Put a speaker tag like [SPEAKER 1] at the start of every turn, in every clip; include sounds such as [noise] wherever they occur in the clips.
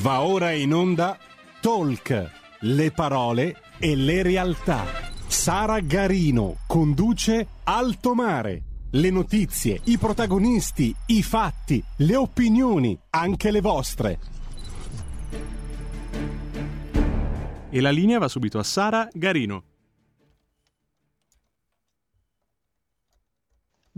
[SPEAKER 1] Va ora in onda Talk, le parole e le realtà. Sara Garino conduce Alto Mare. Le notizie, i protagonisti, i fatti, le opinioni, anche le vostre.
[SPEAKER 2] E la linea va subito a Sara Garino.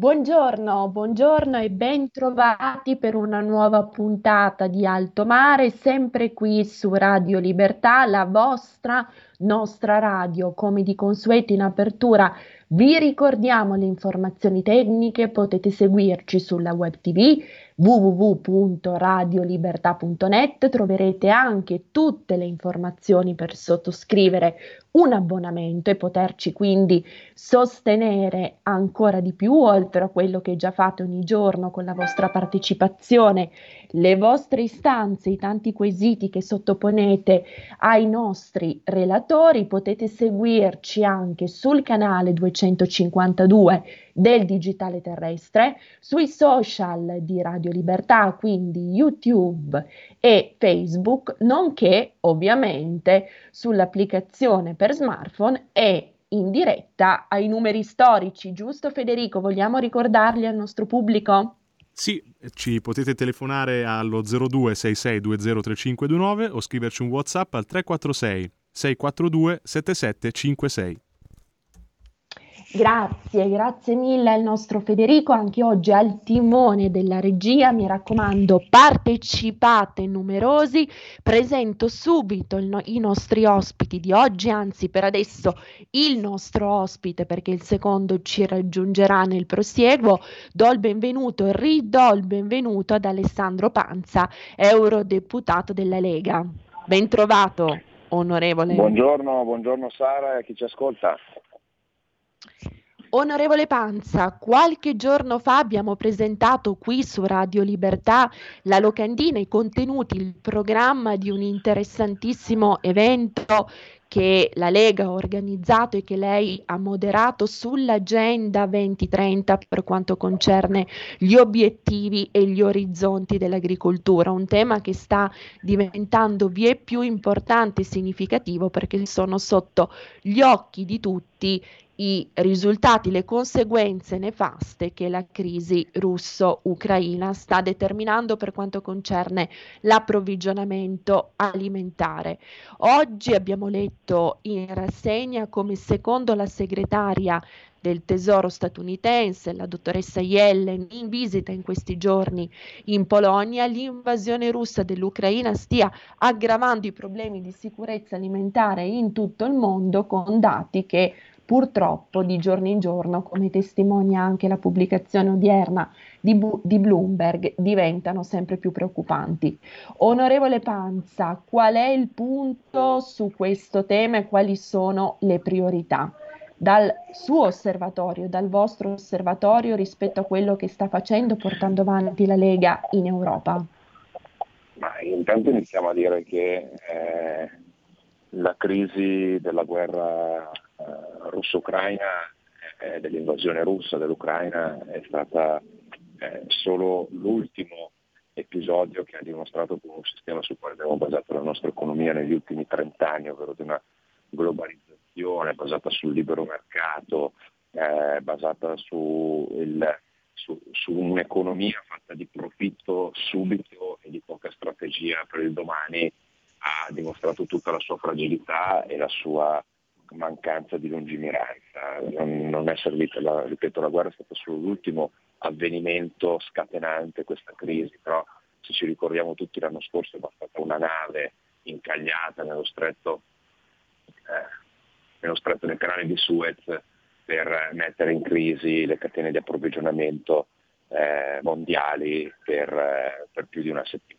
[SPEAKER 3] Buongiorno, buongiorno e ben trovati per una nuova puntata di Alto Mare, sempre qui su Radio Libertà, la vostra, nostra radio. Come di consueto in apertura vi ricordiamo le informazioni tecniche, potete seguirci sulla web tv www.radiolibertà.net troverete anche tutte le informazioni per sottoscrivere un abbonamento e poterci quindi sostenere ancora di più, oltre a quello che già fate ogni giorno con la vostra partecipazione, le vostre istanze, i tanti quesiti che sottoponete ai nostri relatori, potete seguirci anche sul canale 252 del digitale terrestre, sui social di Radio Libertà, quindi YouTube e Facebook, nonché ovviamente sull'applicazione per smartphone e in diretta ai numeri storici, giusto Federico? Vogliamo ricordarli al nostro pubblico?
[SPEAKER 2] Sì, ci potete telefonare allo 0266203529 o scriverci un WhatsApp al 346 642 7756.
[SPEAKER 3] Grazie, grazie mille al nostro Federico, anche oggi al timone della regia, mi raccomando partecipate numerosi, presento subito no- i nostri ospiti di oggi, anzi per adesso il nostro ospite perché il secondo ci raggiungerà nel prosieguo, do il benvenuto, ridò il benvenuto ad Alessandro Panza, eurodeputato della Lega. Ben trovato, onorevole.
[SPEAKER 4] Buongiorno, buongiorno Sara e a chi ci ascolta.
[SPEAKER 3] Onorevole Panza, qualche giorno fa abbiamo presentato qui su Radio Libertà la locandina, i contenuti, il programma di un interessantissimo evento che la Lega ha organizzato e che lei ha moderato sull'agenda 2030 per quanto concerne gli obiettivi e gli orizzonti dell'agricoltura, un tema che sta diventando vie più importante e significativo perché sono sotto gli occhi di tutti i risultati, le conseguenze nefaste che la crisi russo-ucraina sta determinando per quanto concerne l'approvvigionamento alimentare. Oggi abbiamo letto in rassegna come secondo la segretaria del Tesoro statunitense, la dottoressa Yellen, in visita in questi giorni in Polonia, l'invasione russa dell'Ucraina stia aggravando i problemi di sicurezza alimentare in tutto il mondo con dati che purtroppo di giorno in giorno, come testimonia anche la pubblicazione odierna di, Bu- di, Bloomberg, diventano sempre più preoccupanti. Onorevole Panza, qual è il punto su questo tema e quali sono le priorità? Dal suo osservatorio, dal vostro osservatorio rispetto a quello che sta facendo, portando avanti la Lega in Europa?
[SPEAKER 4] Ma intanto iniziamo a dire che eh, la crisi della guerra eh, russo-ucraina, eh, dell'invasione russa dell'Ucraina è stata eh, solo l'ultimo episodio che ha dimostrato come un sistema sul quale abbiamo basato la nostra economia negli ultimi 30 anni, ovvero di una globalizzazione basata sul libero mercato, eh, basata su, il, su, su, un'economia fatta di profitto subito e di poca strategia per il domani, ha dimostrato tutta la sua fragilità e la sua mancanza di lungimiranza. Non, non è servita, la, ripeto, la guerra è stata solo l'ultimo avvenimento scatenante questa crisi, però se ci ricordiamo tutti l'anno scorso è bastata una nave incagliata nello stretto, eh, nello stretto del canale di Suez per mettere in crisi le catene di approvvigionamento eh, mondiali per, eh, per più di una settimana.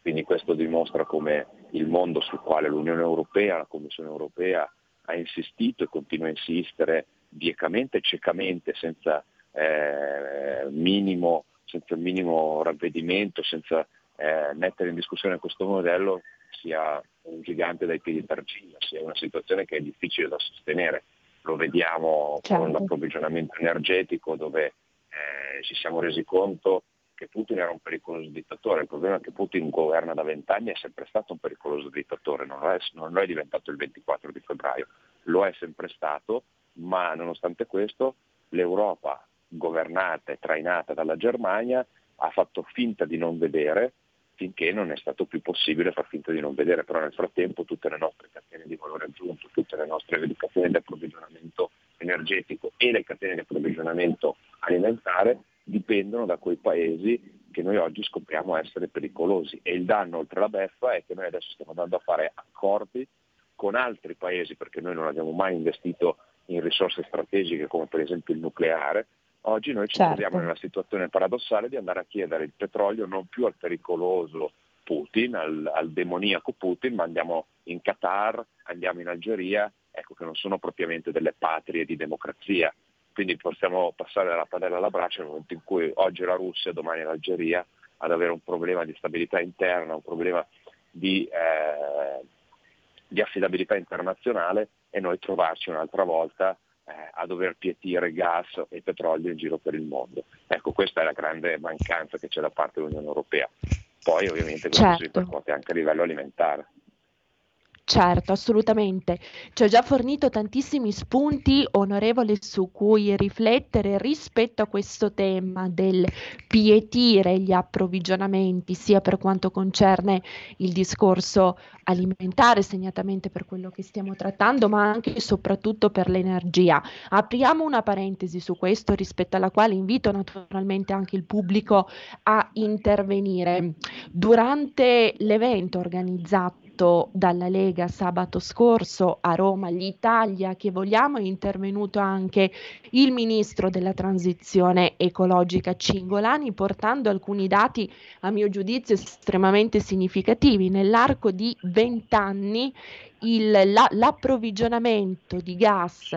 [SPEAKER 4] Quindi questo dimostra come il mondo sul quale l'Unione Europea, la Commissione Europea ha insistito e continua a insistere viecamente e ciecamente, senza, eh, minimo, senza minimo ravvedimento, senza eh, mettere in discussione questo modello, sia un gigante dai piedi d'argilla, sia una situazione che è difficile da sostenere. Lo vediamo certo. con l'approvvigionamento energetico dove eh, ci siamo resi conto che Putin era un pericoloso dittatore, il problema è che Putin governa da vent'anni, è sempre stato un pericoloso dittatore, non è, non è diventato il 24 di febbraio, lo è sempre stato, ma nonostante questo l'Europa governata e trainata dalla Germania ha fatto finta di non vedere finché non è stato più possibile far finta di non vedere, però nel frattempo tutte le nostre catene di valore aggiunto, tutte le nostre catene di approvvigionamento energetico e le catene di approvvigionamento alimentare dipendono da quei paesi che noi oggi scopriamo essere pericolosi e il danno oltre la beffa è che noi adesso stiamo andando a fare accordi con altri paesi perché noi non abbiamo mai investito in risorse strategiche come per esempio il nucleare, oggi noi ci certo. troviamo nella situazione paradossale di andare a chiedere il petrolio non più al pericoloso Putin, al, al demoniaco Putin, ma andiamo in Qatar, andiamo in Algeria, ecco che non sono propriamente delle patrie di democrazia. Quindi possiamo passare dalla padella alla braccia nel momento in cui oggi è la Russia, domani è l'Algeria, ad avere un problema di stabilità interna, un problema di, eh, di affidabilità internazionale e noi trovarci un'altra volta eh, a dover pietire gas e petrolio in giro per il mondo. Ecco, questa è la grande mancanza che c'è da parte dell'Unione Europea. Poi ovviamente questo certo. si ripercuote anche a livello alimentare.
[SPEAKER 3] Certo, assolutamente. Ci ha già fornito tantissimi spunti, onorevole, su cui riflettere rispetto a questo tema del pietire gli approvvigionamenti, sia per quanto concerne il discorso alimentare, segnatamente per quello che stiamo trattando, ma anche e soprattutto per l'energia. Apriamo una parentesi su questo, rispetto alla quale invito naturalmente anche il pubblico a intervenire. Durante l'evento organizzato fatto dalla Lega sabato scorso a Roma, l'Italia che vogliamo, è intervenuto anche il ministro della transizione ecologica Cingolani portando alcuni dati a mio giudizio estremamente significativi. Nell'arco di 20 anni il, la, l'approvvigionamento di gas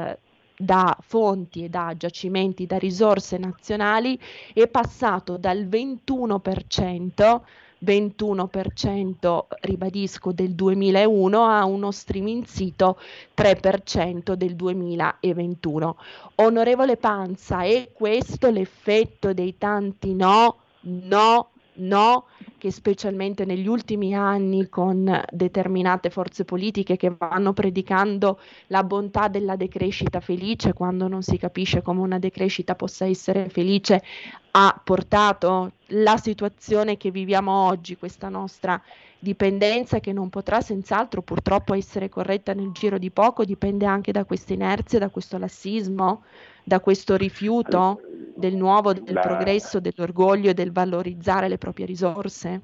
[SPEAKER 3] da fonti e da giacimenti, da risorse nazionali è passato dal 21% 21% ribadisco del 2001 a uno streaming sito 3% del 2021. Onorevole Panza, è questo l'effetto dei tanti no, no, no, che specialmente negli ultimi anni con determinate forze politiche che vanno predicando la bontà della decrescita felice quando non si capisce come una decrescita possa essere felice, ha portato la situazione che viviamo oggi, questa nostra dipendenza che non potrà senz'altro purtroppo essere corretta nel giro di poco, dipende anche da questa inerzia, da questo lassismo, da questo rifiuto del nuovo, del la, progresso, dell'orgoglio e del valorizzare le proprie risorse?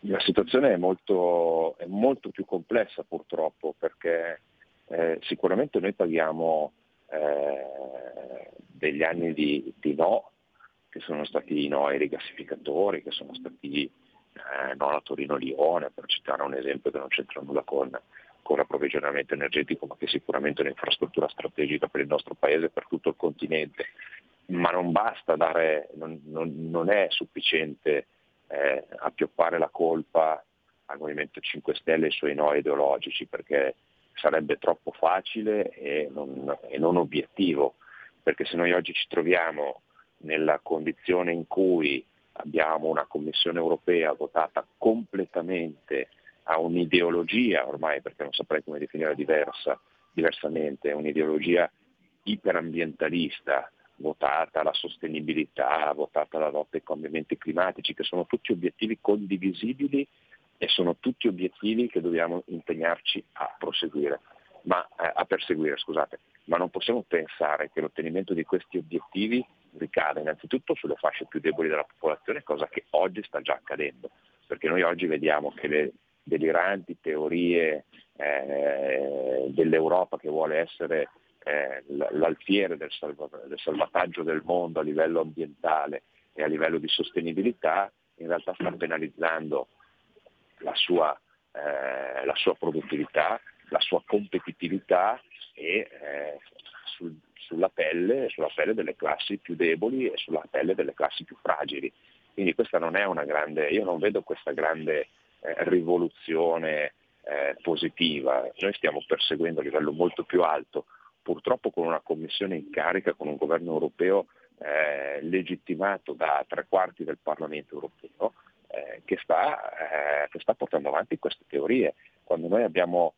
[SPEAKER 4] La situazione è molto, è molto più complessa purtroppo perché eh, sicuramente noi paghiamo eh, degli anni di, di, no, che sono stati i no ai rigassificatori, che sono stati eh, no alla Torino-Lione, per citare un esempio che non c'entra nulla con, con l'approvvigionamento energetico, ma che sicuramente è un'infrastruttura strategica per il nostro paese e per tutto il continente. Ma non basta dare, non, non, non è sufficiente eh, appioppare la colpa al Movimento 5 Stelle e ai suoi no ideologici, perché sarebbe troppo facile e non, e non obiettivo, perché se noi oggi ci troviamo nella condizione in cui abbiamo una Commissione europea votata completamente a un'ideologia, ormai perché non saprei come definire diversa, diversamente, un'ideologia iperambientalista votata la sostenibilità, votata la lotta ai cambiamenti climatici, che sono tutti obiettivi condivisibili e sono tutti obiettivi che dobbiamo impegnarci a ma, eh, a perseguire, scusate. Ma non possiamo pensare che l'ottenimento di questi obiettivi ricada innanzitutto sulle fasce più deboli della popolazione, cosa che oggi sta già accadendo, perché noi oggi vediamo che le deliranti teorie eh, dell'Europa che vuole essere eh, l'alfiere del, salva- del salvataggio del mondo a livello ambientale e a livello di sostenibilità, in realtà sta penalizzando la sua, eh, la sua produttività, la sua competitività e eh, sul, sulla, pelle, sulla, pelle, delle classi più deboli e sulla pelle delle classi più fragili. Quindi questa non è una grande, io non vedo questa grande eh, rivoluzione eh, positiva, noi stiamo perseguendo a livello molto più alto purtroppo con una commissione in carica, con un governo europeo eh, legittimato da tre quarti del Parlamento europeo eh, che, sta, eh, che, sta, portando avanti queste teorie. Quando noi abbiamo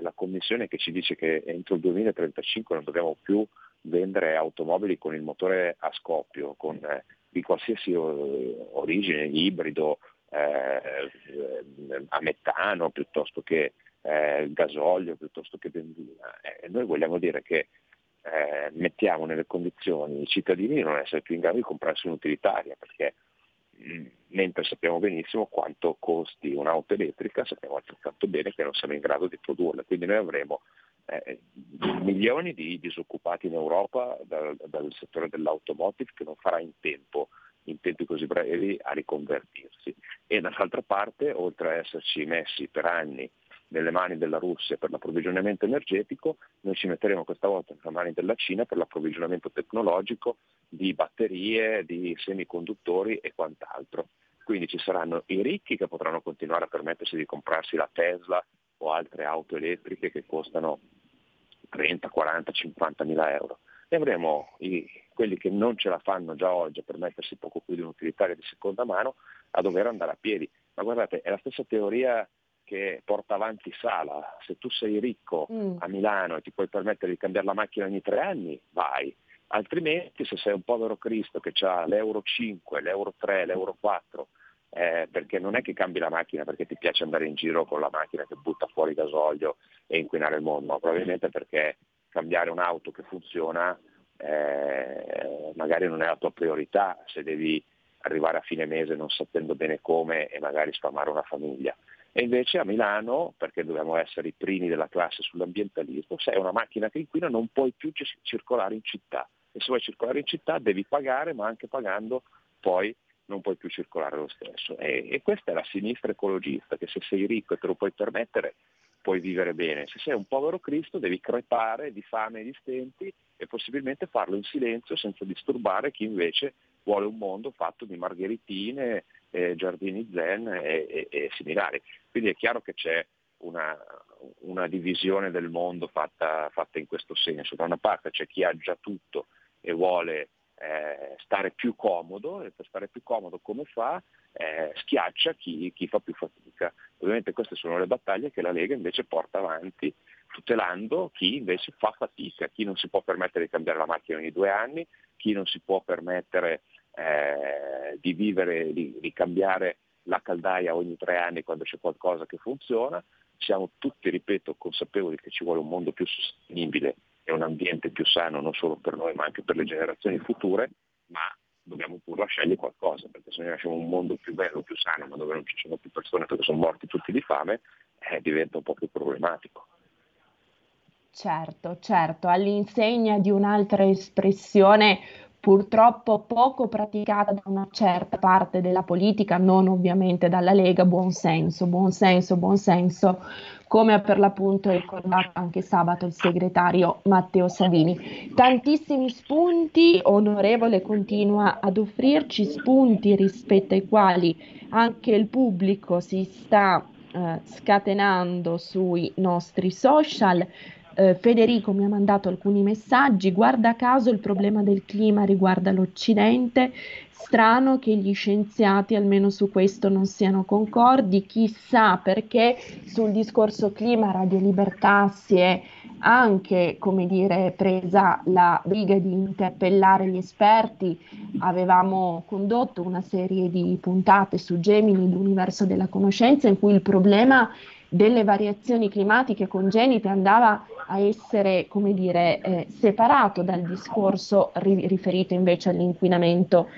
[SPEAKER 4] la Commissione che ci dice che entro il 2035 non dobbiamo più vendere automobili con il motore a scoppio, con, di qualsiasi origine, ibrido, eh, a metano piuttosto che gasolio, piuttosto che benzina. noi vogliamo dire che eh, mettiamo nelle condizioni i cittadini di non essere più in grado di comprarsi un'utilitaria, perché mm, mentre sappiamo benissimo quanto costi un'auto elettrica, sappiamo altrettanto bene che non siamo in grado di produrla, quindi noi avremo eh, milioni di disoccupati in Europa dal, dal settore dell'automotive che non farà in tempo in tempi così brevi a riconvertirsi. E dall'altra parte, oltre a esserci messi per anni nelle mani della Russia per l'approvvigionamento energetico, noi ci metteremo questa volta nelle mani della Cina per l'approvvigionamento tecnologico di batterie, di semiconduttori e quant'altro. Quindi ci saranno i ricchi che potranno continuare a permettersi di comprarsi la Tesla o altre auto elettriche che costano 30, 40, 50 mila euro. E avremo i, quelli che non ce la fanno già oggi a permettersi poco più di un'utilitaria di seconda mano a dover andare a piedi. Ma guardate, è la stessa teoria che porta avanti Sala. Se tu sei ricco mm. a Milano e ti puoi permettere di cambiare la macchina ogni tre anni, vai. Altrimenti se sei un povero Cristo che ha l'euro 5, l'euro 3, l'euro 4, eh, perché non è che cambi la macchina perché ti piace andare in giro con la macchina che butta fuori gasolio e inquinare il mondo, ma probabilmente perché cambiare un'auto che funziona eh, magari non è la tua priorità se devi arrivare a fine mese non sapendo bene come e magari sfamare una famiglia. E invece a Milano, perché dobbiamo essere i primi della classe sull'ambientalismo, se hai una macchina che inquina non puoi più circolare in città. E se vuoi circolare in città devi pagare, ma anche pagando poi non puoi più circolare lo stesso. E, e, questa è la sinistra ecologista, che se sei ricco e te lo puoi permettere, puoi vivere bene. Se sei un povero Cristo devi crepare di fame e di stenti e possibilmente farlo in silenzio senza disturbare chi invece vuole un mondo fatto di margheritine, eh, giardini zen e, e, e, similari. Quindi è chiaro che c'è una, una divisione del mondo fatta, fatta, in questo senso. Da una parte c'è chi ha già tutto e vuole eh, stare più comodo e per stare più comodo come fa? Eh, schiaccia chi, chi fa più fatica. Ovviamente queste sono le battaglie che la Lega invece porta avanti tutelando chi invece fa fatica, chi non si può permettere di cambiare la macchina ogni due anni, chi non si può permettere eh, di vivere, di, di cambiare la caldaia ogni tre anni quando c'è qualcosa che funziona. Siamo tutti, ripeto, consapevoli che ci vuole un mondo più sostenibile e un ambiente più sano non solo per noi ma anche per le generazioni future, ma dobbiamo pur lasciargli qualcosa, perché se noi lasciamo un mondo più bello, più sano, ma dove non ci sono più persone perché sono morti tutti di fame, eh, diventa un po' più problematico.
[SPEAKER 3] Certo, certo, all'insegna di un'altra espressione purtroppo poco praticata da una certa parte della politica, non ovviamente dalla Lega, buon senso, buon senso, buon senso, come ha per l'appunto ricordato anche sabato il segretario Matteo Savini. Tantissimi spunti, onorevole continua ad offrirci spunti rispetto ai quali anche il pubblico si sta eh, scatenando sui nostri social eh, Federico mi ha mandato alcuni messaggi, guarda caso il problema del clima riguarda l'Occidente, strano che gli scienziati almeno su questo non siano concordi, chissà perché sul discorso clima Radio Libertà si è anche, come dire, presa la briga di interpellare gli esperti, avevamo condotto una serie di puntate su Gemini, l'universo della conoscenza, in cui il problema delle variazioni climatiche congenite andava a essere, come dire, eh, separato dal discorso ri- riferito invece all'inquinamento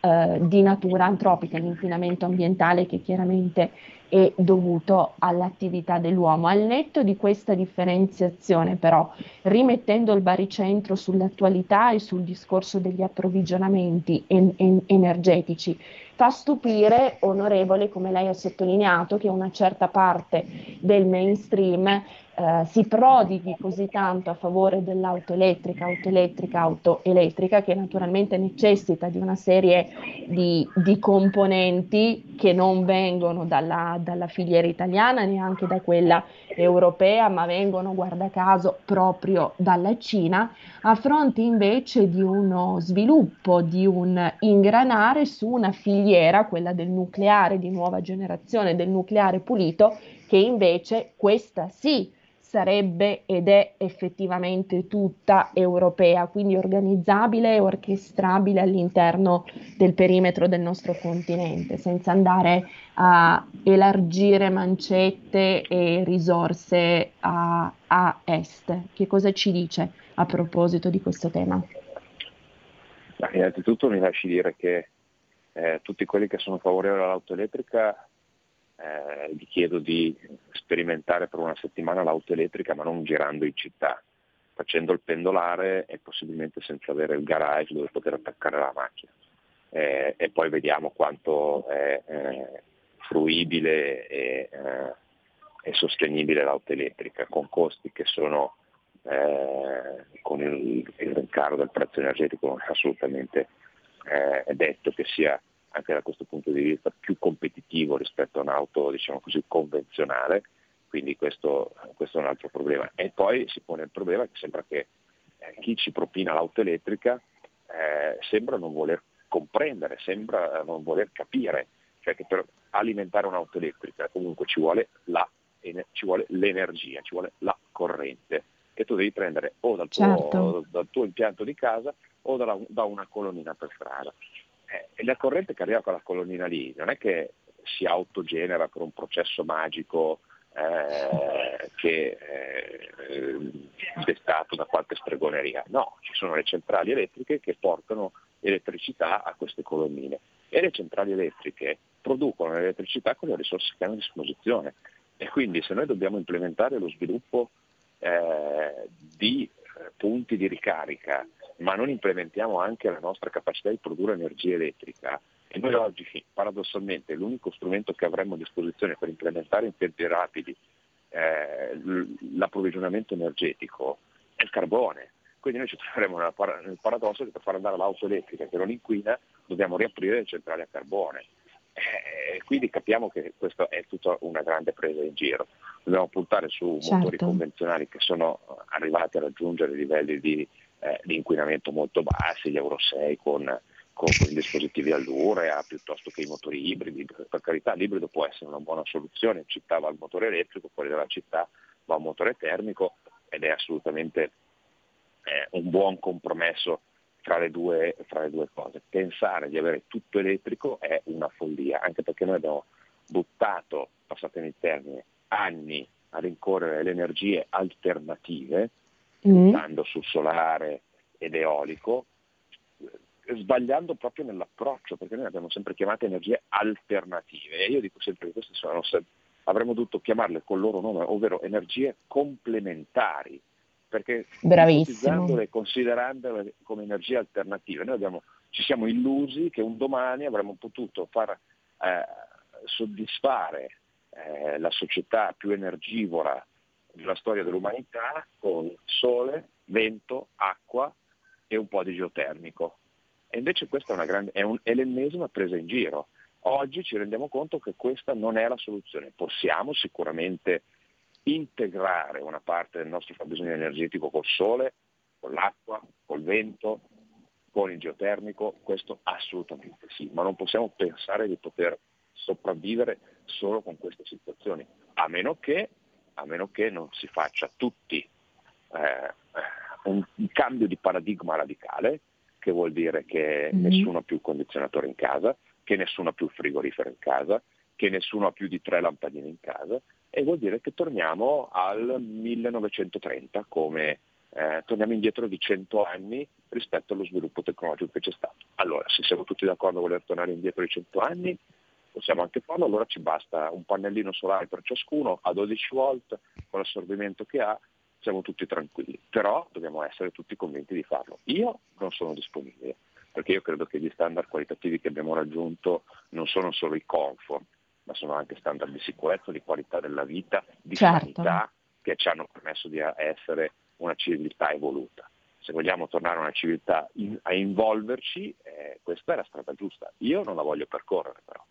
[SPEAKER 3] eh, di natura antropica, l'inquinamento ambientale che chiaramente è dovuto all'attività dell'uomo. Al netto di questa differenziazione, però, rimettendo il baricentro sull'attualità e sul discorso degli approvvigionamenti en- en- energetici, fa stupire, onorevole, come lei ha sottolineato, che una certa parte del mainstream eh, si prodighi così tanto a favore dell'auto elettrica, auto elettrica, auto elettrica, che naturalmente necessita di una serie di, di componenti che non vengono dalla, dalla, filiera italiana, neanche da quella europea, ma vengono, guarda caso, proprio dalla Cina, a fronte invece di uno sviluppo, di un ingranare su una filiera, quella del nucleare di nuova generazione, del nucleare pulito, che invece questa sì sarebbe ed è effettivamente tutta europea, quindi organizzabile e orchestrabile all'interno del perimetro del nostro continente, senza andare a elargire mancette e risorse a, a est. Che cosa ci dice a proposito di questo tema?
[SPEAKER 4] Ma innanzitutto mi lasci dire che eh, tutti quelli che sono favorevoli all'auto elettrica eh, gli chiedo di sperimentare per una settimana l'auto elettrica ma non girando in città, facendo il pendolare e possibilmente senza avere il garage dove poter attaccare la macchina. Eh, e poi vediamo quanto è eh, fruibile e, eh, e, sostenibile l'auto elettrica con costi che sono eh, con il, il rincaro del prezzo energetico assolutamente eh, detto che sia anche da questo punto di vista più competitivo rispetto a un'auto diciamo così, convenzionale, quindi questo, questo, è un altro problema. E poi si pone il problema che sembra che eh, chi ci propina l'auto elettrica eh, sembra non voler comprendere, sembra non voler capire, cioè che per alimentare un'auto elettrica comunque ci vuole, la, ci vuole l'energia, ci vuole la corrente che tu devi prendere o dal tuo, certo. dal tuo impianto di casa o da, da una colonnina per strada. Eh, la corrente che arriva con la colonnina lì non è che si autogenera per un processo magico eh, che è eh, destato da qualche stregoneria. No, ci sono le centrali elettriche che portano elettricità a queste colonnine e le centrali elettriche producono l'elettricità con le risorse che hanno a disposizione. E quindi se noi dobbiamo implementare lo sviluppo eh, di eh, punti di ricarica ma non implementiamo anche la nostra capacità di produrre energia elettrica, e noi oggi paradossalmente l'unico strumento che avremmo a disposizione per implementare in tempi rapidi eh, l'approvvigionamento energetico è il carbone. Quindi noi ci troveremo nel paradosso che per far andare l'auto elettrica che non inquina dobbiamo riaprire le centrali a carbone. Eh, quindi capiamo che questa è tutta una grande presa in giro. Dobbiamo puntare su certo. motori convenzionali che sono arrivati a raggiungere livelli di eh, di inquinamento molto bassi, gli Euro 6 con, con, con i dispositivi all'urea piuttosto che i motori ibridi. Per carità l'ibrido può essere una buona soluzione, in città va il motore elettrico, fuori dalla città va un motore termico ed è assolutamente eh, un buon compromesso tra le, due, tra le due cose. Pensare di avere tutto elettrico è una follia, anche perché noi abbiamo buttato, passatemi il termine, anni a rincorrere le energie alternative, mm. puntando sul solare ed eolico, sbagliando proprio nell'approccio, perché noi abbiamo sempre chiamato energie alternative. E io dico sempre che queste sono, avremmo dovuto chiamarle col loro nome, ovvero energie complementari, perché utilizzandole e considerandole come energie alternative, noi abbiamo, ci siamo illusi che un domani avremmo potuto far eh, soddisfare eh, la società più energivora della storia dell'umanità con sole, vento, acqua e un po' di geotermico. E invece questa è, grande, è, un, è l'ennesima presa in giro. Oggi ci rendiamo conto che questa non è la soluzione. Possiamo sicuramente integrare una parte del nostro fabbisogno energetico col sole, con l'acqua, col vento, con il geotermico, questo assolutamente sì, ma non possiamo pensare di poter sopravvivere solo con queste situazioni, a meno che a meno che non si faccia tutti eh, un, un, cambio di paradigma radicale, che vuol dire che mm-hmm. nessuno ha più condizionatore in casa, che nessuno ha più frigorifero in casa, che nessuno ha più di tre lampadine in casa, e vuol dire che torniamo al 1930 come eh, torniamo indietro di 100 anni rispetto allo sviluppo tecnologico che c'è stato. Allora, se siamo tutti d'accordo a voler tornare indietro di 100 anni, possiamo anche farlo, allora ci basta un pannellino solare per ciascuno a 12 volt con l'assorbimento che ha, siamo tutti tranquilli, però dobbiamo essere tutti convinti di farlo. Io non sono disponibile, perché io credo che gli standard qualitativi che abbiamo raggiunto non sono solo i comfort, ma sono anche standard di sicurezza, di qualità della vita, di certo. sanità che ci hanno permesso di essere una civiltà evoluta. Se vogliamo tornare a una civiltà in, a involverci, eh, questa è la strada giusta. Io non la voglio percorrere però.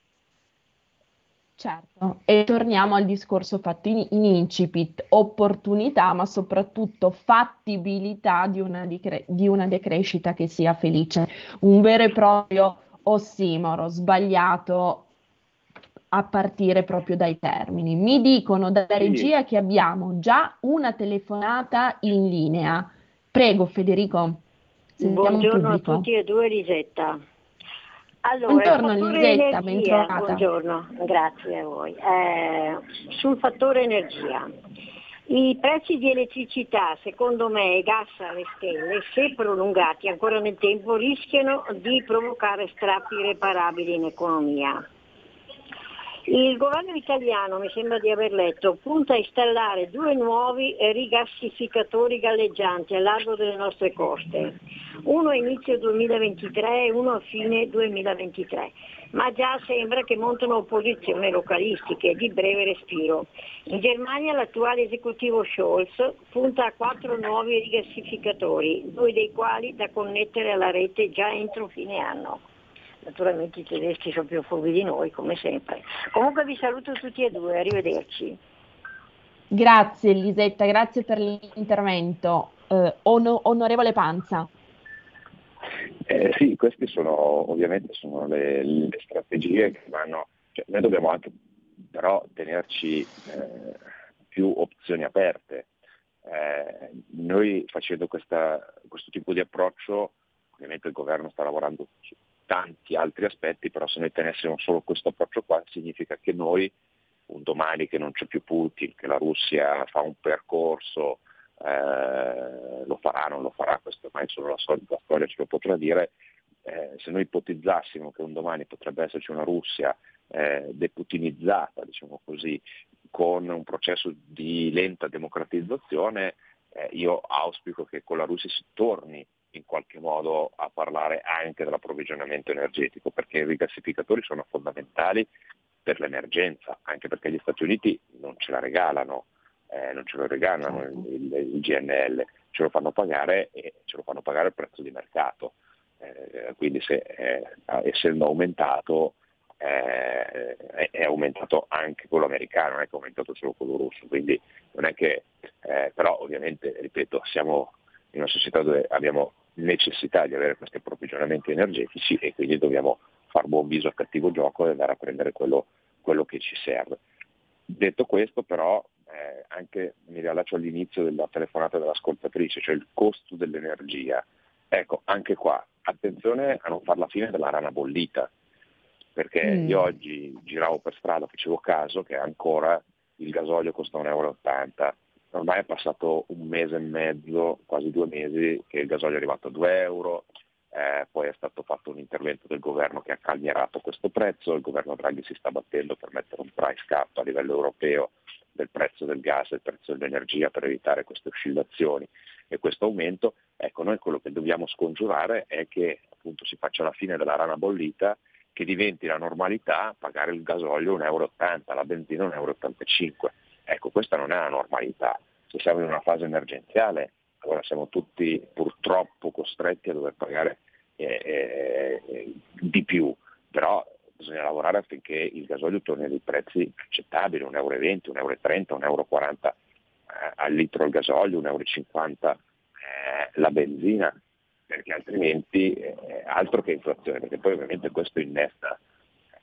[SPEAKER 3] Certo, e torniamo al discorso fatto in, in incipit, opportunità ma soprattutto fattibilità di una, decre- di una decrescita che sia felice, un vero e proprio ossimoro, sbagliato a partire proprio dai termini. Mi dicono dalla regia che abbiamo già una telefonata in linea. Prego Federico.
[SPEAKER 5] Buongiorno a tutti e due Lisetta.
[SPEAKER 3] Allora, buongiorno Lisetta,
[SPEAKER 5] energia, buongiorno, grazie a voi. Eh, sul fattore energia. I prezzi di elettricità, secondo me, e gas alle stelle, se prolungati ancora nel tempo, rischiano di provocare strappi irreparabili in economia. Il governo italiano, mi sembra di aver letto, punta a installare due nuovi rigassificatori galleggianti a largo delle nostre coste, uno a inizio 2023 e uno a fine 2023, ma già sembra che montano opposizioni localistiche di breve respiro. In Germania l'attuale esecutivo Scholz punta a quattro nuovi rigassificatori, due dei quali da connettere alla rete già entro fine anno naturalmente i tedeschi sono più furbi di noi, come sempre. Comunque vi saluto tutti e due, arrivederci.
[SPEAKER 3] Grazie Elisetta, grazie per l'intervento. Eh, on- onorevole Panza.
[SPEAKER 4] Eh, sì, queste sono ovviamente sono le, le strategie che vanno, cioè, noi dobbiamo anche però tenerci eh, più opzioni aperte. Eh, noi facendo questa, questo tipo di approccio, ovviamente il governo sta lavorando tanti altri aspetti, però se noi tenessimo solo questo approccio qua significa che noi un domani che non c'è più Putin, che la Russia fa un percorso, eh, lo farà, non lo farà, questo ormai solo la, solita storia ce lo potrà dire, eh, se noi ipotizzassimo che un domani potrebbe esserci una Russia eh, deputinizzata, diciamo così, con un processo di lenta democratizzazione, eh, io auspico che con la Russia si torni in qualche modo a parlare anche dell'approvvigionamento energetico, perché i rigassificatori sono fondamentali per l'emergenza, anche perché gli Stati Uniti non ce la regalano, eh, non ce lo regalano il, il, il, GNL, ce lo fanno pagare e ce lo fanno pagare al prezzo di mercato. Eh, quindi se, eh, essendo aumentato eh, è aumentato anche quello americano, non è che è aumentato solo quello russo, quindi non è che, eh, però ovviamente, ripeto, siamo in una società dove abbiamo necessità di avere questi approvvigionamenti energetici e quindi dobbiamo far buon viso al cattivo gioco e andare a prendere quello, quello che ci serve. Detto questo però eh, anche mi riallaccio all'inizio della telefonata dell'ascoltatrice, cioè il costo dell'energia. Ecco, anche qua, attenzione a non fare la fine della rana bollita, perché mm. io oggi giravo per strada, facevo caso che ancora il gasolio costa 1,80 euro, ormai è passato un mese e mezzo, quasi due mesi, che il gasolio è arrivato a 2 euro, eh, poi è stato fatto un intervento del governo che ha calmierato questo prezzo, il governo Draghi si sta battendo per mettere un price cap a livello europeo del prezzo del gas e del prezzo dell'energia per evitare queste oscillazioni e questo aumento. Ecco, noi quello che dobbiamo scongiurare è che appunto si faccia la fine della rana bollita, che diventi la normalità pagare il gasolio 1,80 euro, la benzina 1,85 euro. Ecco, questa non è la normalità. Se siamo in una fase emergenziale, allora siamo tutti purtroppo costretti a dover pagare eh, eh, di più, però bisogna lavorare affinché il gasolio torni a prezzi accettabili, 1,20 euro, 1,30 euro, 1,40 euro eh, al litro il gasolio, 1,50 euro eh, la benzina, perché altrimenti eh, altro che inflazione, perché poi ovviamente questo innesta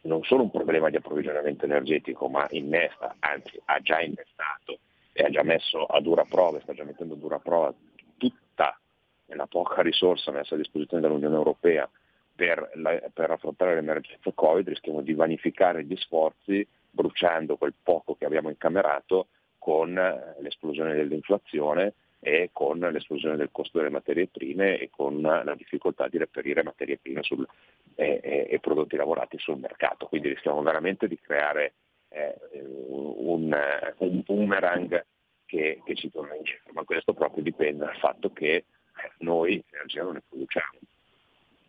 [SPEAKER 4] non solo un problema di approvvigionamento energetico, ma innesta, anzi ha già innestato e ha già messo a dura prova, sta già mettendo a dura prova tutta la poca risorsa messa a disposizione dall'Unione Europea per, la, per affrontare l'emergenza Covid, rischiamo di vanificare gli sforzi bruciando quel poco che abbiamo incamerato con l'esplosione dell'inflazione e con l'esplosione del costo delle materie prime e con la difficoltà di reperire materie prime sul, e, e, e, prodotti lavorati sul mercato. Quindi rischiamo veramente di creare eh, un, un, boomerang che, che, ci torna indietro, ma questo proprio dipende dal fatto che eh, noi energia non ne produciamo.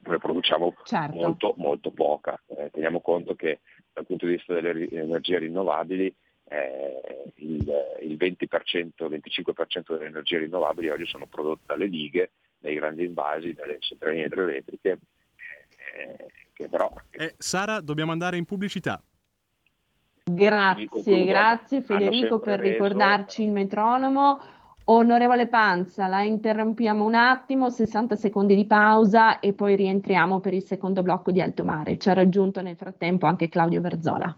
[SPEAKER 4] Ne produciamo certo. molto, molto poca. Eh, teniamo conto che dal punto di vista delle energie rinnovabili eh, il, il 20%, 25% delle energie rinnovabili oggi sono prodotte dalle dighe, dai grandi invasi, dalle centraline idroelettriche, eh, che però...
[SPEAKER 2] Eh, Sara, dobbiamo andare in pubblicità.
[SPEAKER 3] Grazie, grazie Federico per reso... ricordarci il metronomo. Onorevole Panza, la interrompiamo un attimo, 60 secondi di pausa e poi rientriamo per il secondo blocco di Alto Mare. Ci ha raggiunto nel frattempo anche Claudio Verzola.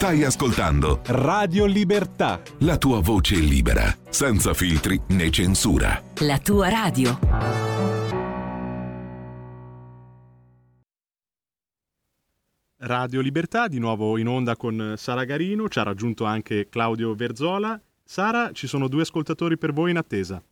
[SPEAKER 6] Stai ascoltando
[SPEAKER 1] Radio Libertà.
[SPEAKER 6] La tua voce libera, senza filtri né censura.
[SPEAKER 7] La tua radio.
[SPEAKER 2] Radio Libertà, di nuovo in onda con Sara Garino, ci ha raggiunto anche Claudio Verzola Sara, ci sono due ascoltatori per voi in attesa.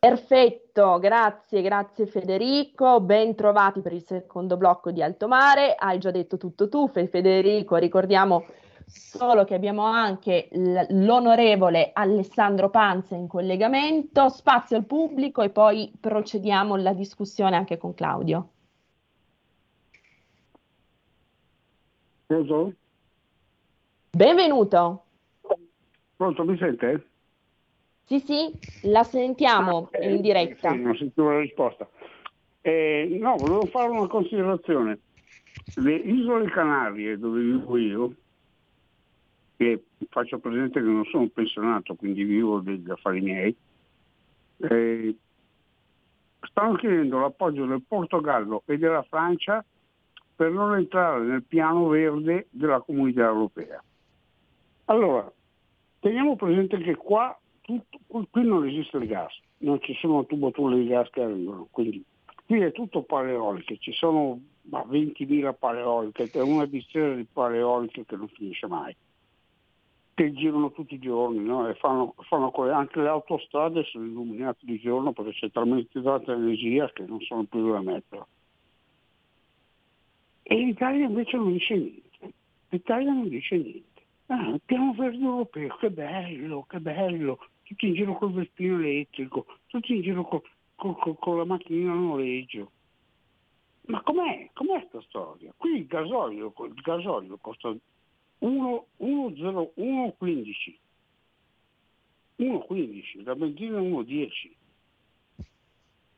[SPEAKER 3] Perfetto, grazie, grazie Federico, ben trovati per il secondo blocco di Alto Mare, hai già detto tutto tu Federico, ricordiamo solo che abbiamo anche l'onorevole Alessandro Panza in collegamento, spazio al pubblico e poi procediamo alla discussione anche con Claudio.
[SPEAKER 8] Pronto?
[SPEAKER 3] Benvenuto.
[SPEAKER 8] Pronto, mi sente?
[SPEAKER 3] Sì, sì, la sentiamo ah, in diretta.
[SPEAKER 8] Sì, non sentivo la risposta. Eh, no, volevo fare una considerazione. Le isole Canarie, dove vivo io, che faccio presente che non sono pensionato, quindi vivo degli affari miei, eh, stanno chiedendo l'appoggio del Portogallo e della Francia per non entrare nel piano verde della comunità europea. Allora, Teniamo presente che qua tutto, qui non esiste il gas, non ci sono tubature di gas che arrivano, quindi qui è tutto paleoliche, ci sono 20.000 paleoliche, è una distesa di paleoliche che non finisce mai, che girano tutti i giorni, no? e fanno, fanno, anche le autostrade sono illuminate di giorno perché c'è talmente tanta energia che non sono più da mettere. E l'Italia invece non dice niente, l'Italia non dice niente. Ah, il piano verde europeo, che bello, che bello, tutti in giro col vestino elettrico, tutti in giro con, con, con la macchina a noleggio. Ma com'è? Com'è questa storia? Qui il gasolio, il gasolio costa 1,15, 1,15, la benzina 1,10.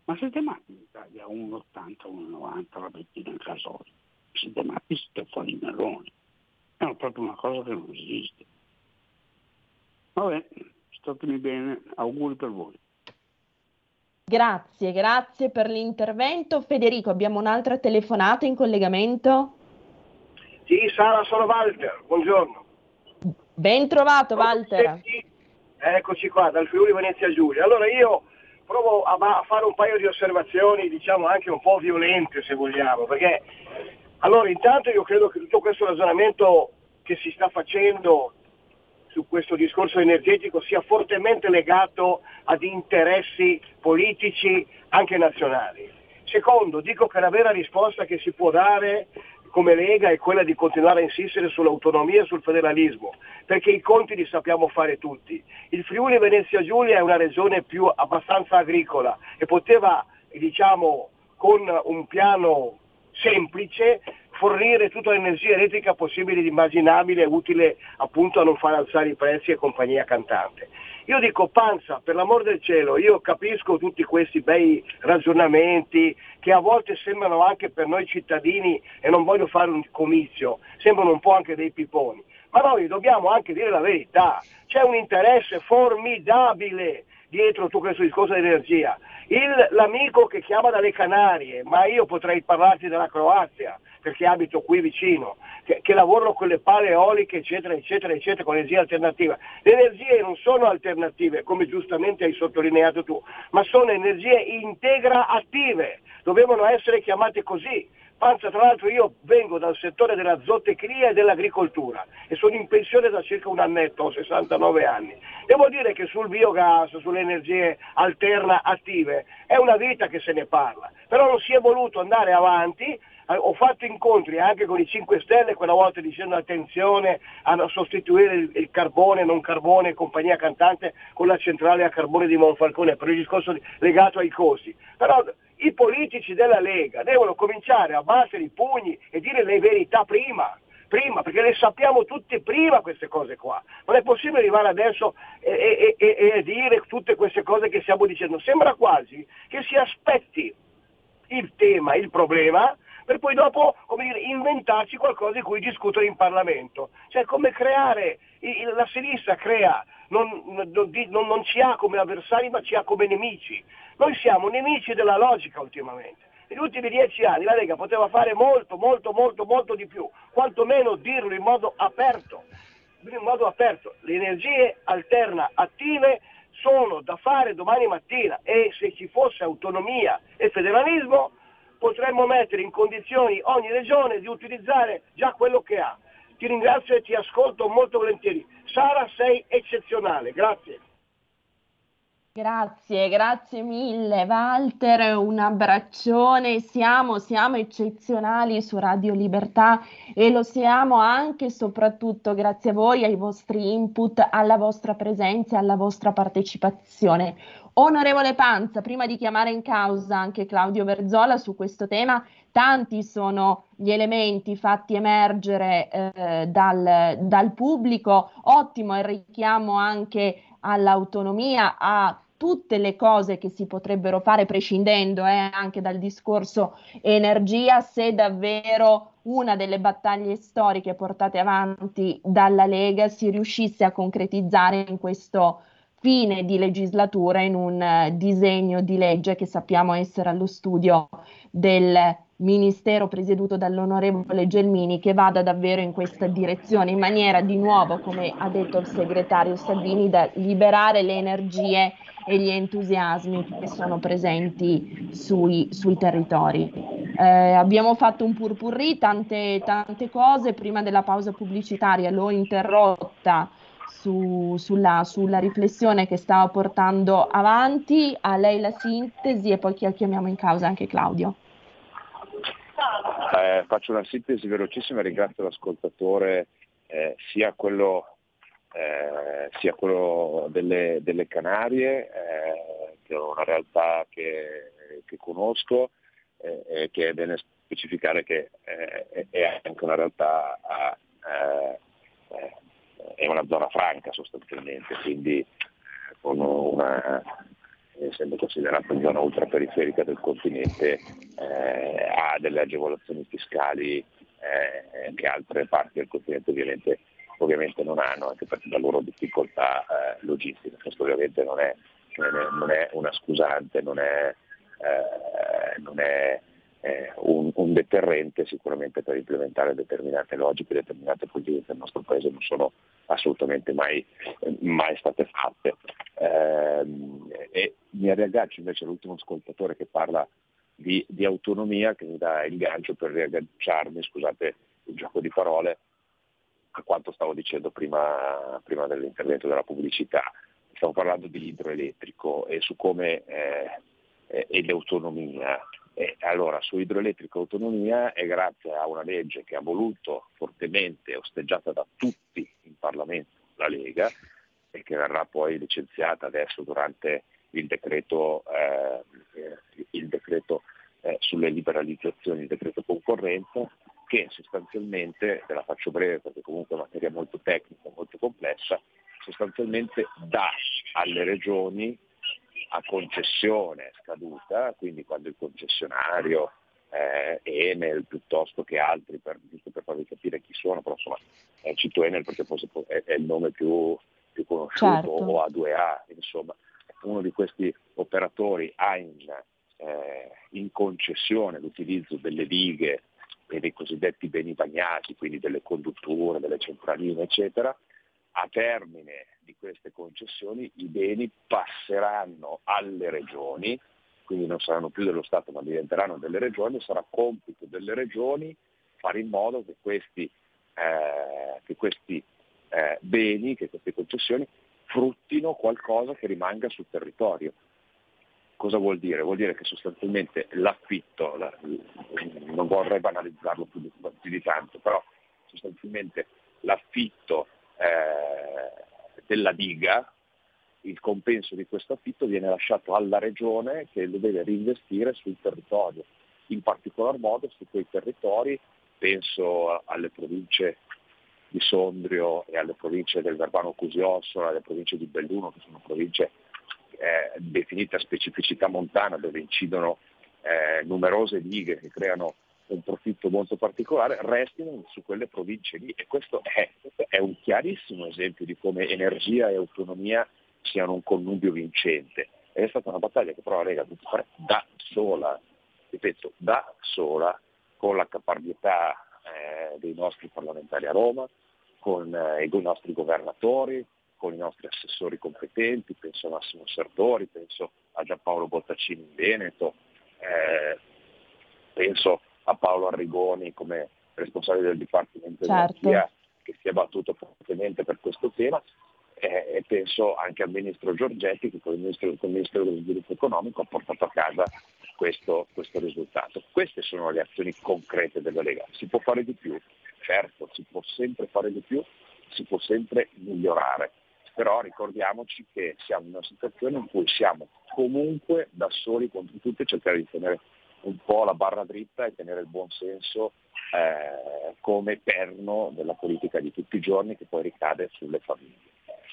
[SPEAKER 8] Ma siete matti in Italia 1,80, 1,90 la benzina in gasolio? Siete matti, siete fuori meloni è proprio una cosa che non esiste. Vabbè, statemi bene, auguri per voi.
[SPEAKER 3] Grazie, grazie per l'intervento. Federico, abbiamo un'altra telefonata in collegamento?
[SPEAKER 9] Sì, Sara, sono Walter, buongiorno.
[SPEAKER 3] Ben trovato Walter.
[SPEAKER 9] Eccoci qua, dal Friuli Venezia Giulia. Allora io provo a, a fare un paio di osservazioni, diciamo anche un po' violente se vogliamo, perché allora, intanto io credo che tutto questo ragionamento che si sta facendo su questo discorso energetico sia fortemente legato ad interessi politici anche nazionali. Secondo, dico che la vera risposta che si può dare come Lega è quella di continuare a insistere sull'autonomia e sul federalismo, perché i conti li sappiamo fare tutti. Il Friuli Venezia Giulia è una regione più abbastanza agricola e poteva, diciamo, con un piano semplice fornire tutta l'energia elettrica possibile ed immaginabile utile appunto a non far alzare i prezzi e compagnia cantante. Io dico Panza, per l'amor del cielo, io capisco tutti questi bei ragionamenti che a volte sembrano anche per noi cittadini, e non voglio fare un comizio, sembrano un po' anche dei piponi, ma noi dobbiamo anche dire la verità, c'è un interesse formidabile dietro tutto questo discorso dell'energia. Il, l'amico che chiama dalle Canarie, ma io potrei parlarti della Croazia, perché abito qui vicino, che, che lavorano con le pale eoliche, eccetera, eccetera, eccetera, con energia alternativa. Le energie non sono alternative, come giustamente hai sottolineato tu, ma sono energie integra attive, dovevano essere chiamate così. Panza, tra l'altro io vengo dal settore della zootecnia e dell'agricoltura e sono in pensione da circa un annetto, ho 69 anni. Devo dire che sul biogas, sulle energie alterna attive, è una vita che se ne parla, però non si è voluto andare avanti ho fatto incontri anche con i 5 Stelle quella volta dicendo attenzione a sostituire il, il carbone, non carbone, compagnia cantante con la centrale a carbone di Monfalcone per il discorso legato ai costi. Però i politici della Lega devono cominciare a battere i pugni e dire le verità prima, prima, perché le sappiamo tutte prima queste cose qua. Non è possibile arrivare adesso e, e, e, e dire tutte queste cose che stiamo dicendo. Sembra quasi che si aspetti il tema, il problema, per poi dopo dire, inventarci qualcosa di cui discutere in Parlamento. Cioè come creare, la sinistra crea, non, non, non, ci ha come avversari ma ci ha come nemici. Noi siamo nemici della logica ultimamente. Negli ultimi dieci anni la Lega poteva fare molto, molto, molto, molto di più, quantomeno dirlo in modo aperto. In modo aperto. Le energie alterna attive sono da fare domani mattina e se ci fosse autonomia e federalismo potremmo mettere in condizioni ogni regione di utilizzare già quello che ha. Ti ringrazio e ti ascolto molto volentieri. Sara sei eccezionale, grazie.
[SPEAKER 3] Grazie, grazie mille Walter, un abbraccione, siamo, siamo eccezionali su Radio Libertà e lo siamo anche e soprattutto grazie a voi, ai vostri input, alla vostra presenza e alla vostra partecipazione. Onorevole Panza, prima di chiamare in causa anche Claudio Verzola su questo tema, tanti sono gli elementi fatti emergere eh, dal, dal pubblico, ottimo il richiamo anche all'autonomia, a tutte le cose che si potrebbero fare prescindendo eh, anche dal discorso energia, se davvero una delle battaglie storiche portate avanti dalla Lega si riuscisse a concretizzare in questo fine di legislatura in un uh, disegno di legge che sappiamo essere allo studio del ministero presieduto dall'onorevole Gelmini che vada davvero in questa direzione in maniera di nuovo, come ha detto il segretario Salvini, da liberare le energie e gli entusiasmi che sono presenti sui, sui territori. Eh, abbiamo fatto un purpurri, tante, tante cose, prima della pausa pubblicitaria l'ho interrotta su, sulla, sulla, riflessione che stava portando avanti, a lei la sintesi e poi chiamiamo in causa anche Claudio.
[SPEAKER 4] Eh, faccio una sintesi velocissima, ringrazio l'ascoltatore eh, sia quello, eh, sia quello delle, delle Canarie, eh, che è una realtà che, che conosco eh, e che è bene specificare che eh, è anche una realtà a, una zona franca sostanzialmente, quindi con una, essendo considerata zona ultraperiferica del continente, eh, ha delle agevolazioni fiscali eh, che altre parti del continente ovviamente, ovviamente, non hanno, anche per la loro difficoltà eh, logistica. Questo ovviamente non è, non è, una scusante, non è, eh, non è eh, un, un, deterrente sicuramente per implementare determinate logiche, determinate politiche che nel nostro Paese non sono assolutamente mai, mai state fatte. Eh, e mi riaggancio invece all'ultimo ascoltatore che parla di, di, autonomia, che mi dà il gancio per riagganciarmi, scusate il gioco di parole, a quanto stavo dicendo prima, prima dell'intervento della pubblicità. Stiamo parlando di idroelettrico e su come eh, e l'autonomia. E allora su idroelettrico e autonomia è grazie a una legge che ha voluto fortemente osteggiata da tutti in Parlamento la Lega e che verrà poi licenziata adesso durante il decreto, eh, il decreto eh, sulle liberalizzazioni, il decreto concorrenza, che sostanzialmente, te la faccio breve perché comunque è una materia molto tecnica, molto complessa, sostanzialmente dà alle regioni a concessione scaduta, quindi quando il concessionario eh, Enel piuttosto che altri, per, giusto per farvi capire chi sono, però insomma eh, cito Enel perché forse è, è il nome più, più conosciuto
[SPEAKER 3] Certo.
[SPEAKER 4] o A2A, insomma uno di questi operatori ha in, eh, in concessione l'utilizzo delle dighe e dei cosiddetti beni bagnati, quindi delle condutture, delle centraline, eccetera, a termine di queste concessioni i beni passeranno alle regioni, quindi non saranno più dello Stato ma diventeranno delle regioni, sarà compito delle regioni fare in modo che questi, eh, che questi eh, beni, che queste concessioni fruttino qualcosa che rimanga sul territorio. Cosa vuol dire? Vuol dire che sostanzialmente l'affitto, la- non vorrei banalizzarlo più di, più di tanto, però sostanzialmente l'affitto eh, della diga, il compenso di questo affitto viene lasciato alla regione che lo deve reinvestire sul territorio, in particolar modo su quei territori, penso alle province di Sondrio e alle province del Verbano Cusiosola, alle province di Belluno, che sono province eh, definite a specificità montana, dove incidono eh, numerose dighe che creano un profitto molto particolare, restino su quelle province lì. E questo è, è un chiarissimo esempio di come energia e autonomia siano un connubio vincente. È stata una battaglia che però la Lega ha dovuto fare da sola, ripeto, da sola, con la caparbietà eh, dei nostri parlamentari a Roma, con eh, i nostri governatori, con i nostri assessori competenti, penso a Massimo Sertori, penso a Giampaolo Bottaccini in Veneto, eh, penso a Paolo Arrigoni come responsabile del Dipartimento
[SPEAKER 3] Certo.
[SPEAKER 4] Energia che si è battuto fortemente per questo tema eh, e penso anche al Ministro Giorgetti che con il Ministro, con il Ministero dello Sviluppo Economico ha portato a casa questo, questo risultato. Queste sono le azioni concrete della Lega. Si può fare di più? Certo, si può sempre fare di più, si può sempre migliorare, però ricordiamoci che siamo in una situazione in cui siamo comunque da soli contro tutti e cercare di tenere un po' la barra dritta e tenere il buon senso eh, come perno della politica di tutti i giorni che poi ricade sulle famiglie.